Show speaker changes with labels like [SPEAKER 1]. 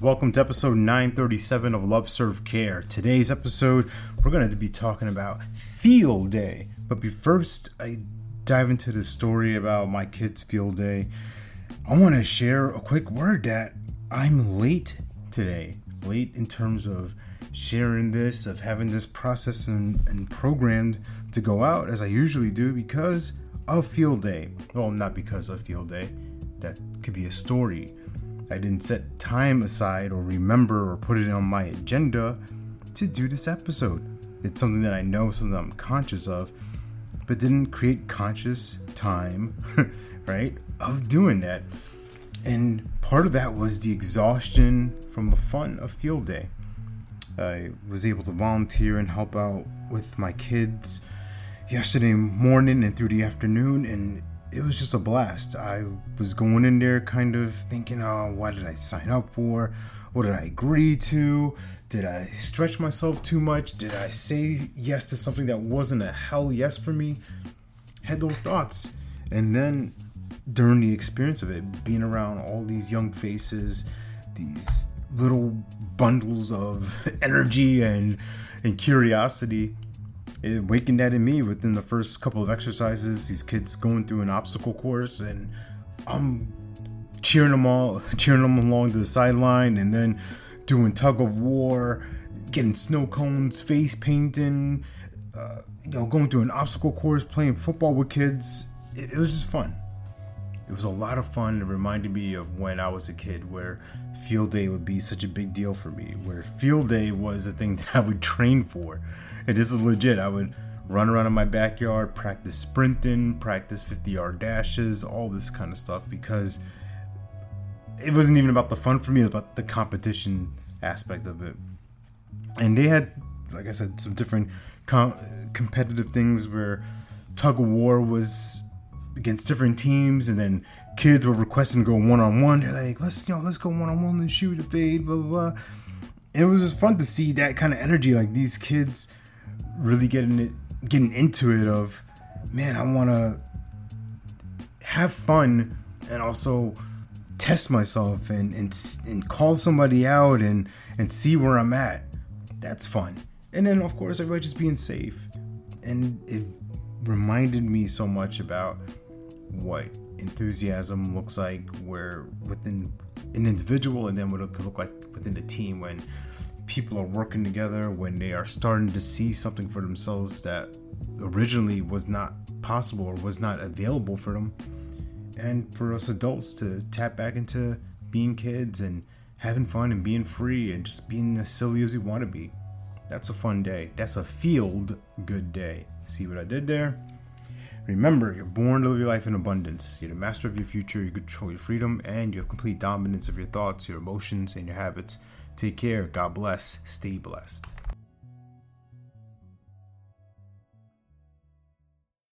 [SPEAKER 1] Welcome to episode 937 of Love Serve Care. Today's episode, we're going to be talking about field day. But first, I dive into the story about my kids' field day. I want to share a quick word that I'm late today. Late in terms of sharing this, of having this process and, and programmed to go out as I usually do because of field day. Well, not because of field day. That could be a story I didn't set time aside or remember or put it on my agenda to do this episode. It's something that I know, something I'm conscious of, but didn't create conscious time, right, of doing that. And part of that was the exhaustion from the fun of field day. I was able to volunteer and help out with my kids yesterday morning and through the afternoon, and it was just a blast. I was going in there kind of thinking, oh, what did I sign up for? What did I agree to? Did I stretch myself too much? Did I say yes to something that wasn't a hell yes for me? Had those thoughts. And then during the experience of it, being around all these young faces, these little bundles of energy and and curiosity, it awakened that in me within the first couple of exercises. These kids going through an obstacle course, and I'm cheering them all, cheering them along to the sideline, and then doing tug of war, getting snow cones, face painting, uh, you know, going through an obstacle course, playing football with kids. It, it was just fun. It was a lot of fun. It reminded me of when I was a kid, where field day would be such a big deal for me, where field day was a thing that I would train for this is legit. I would run around in my backyard, practice sprinting, practice 50 yard dashes, all this kind of stuff because it wasn't even about the fun for me, it was about the competition aspect of it. And they had, like I said, some different com- competitive things where tug of war was against different teams, and then kids were requesting to go one on one. They're like, let's you know, let's go one on one and shoot a fade, blah blah blah. It was just fun to see that kind of energy, like these kids really getting it getting into it of man i want to have fun and also test myself and, and and call somebody out and and see where i'm at. That's fun. And then of course everybody just being safe. And it reminded me so much about what enthusiasm looks like where within an individual and then what it could look like within a team when people are working together, when they are starting to see something for themselves that originally was not possible or was not available for them. And for us adults to tap back into being kids and having fun and being free and just being as silly as we want to be. That's a fun day. That's a field good day. See what I did there? Remember, you're born to live your life in abundance. You're the master of your future, you control your freedom, and you have complete dominance of your thoughts, your emotions, and your habits. Take care. God bless. Stay blessed.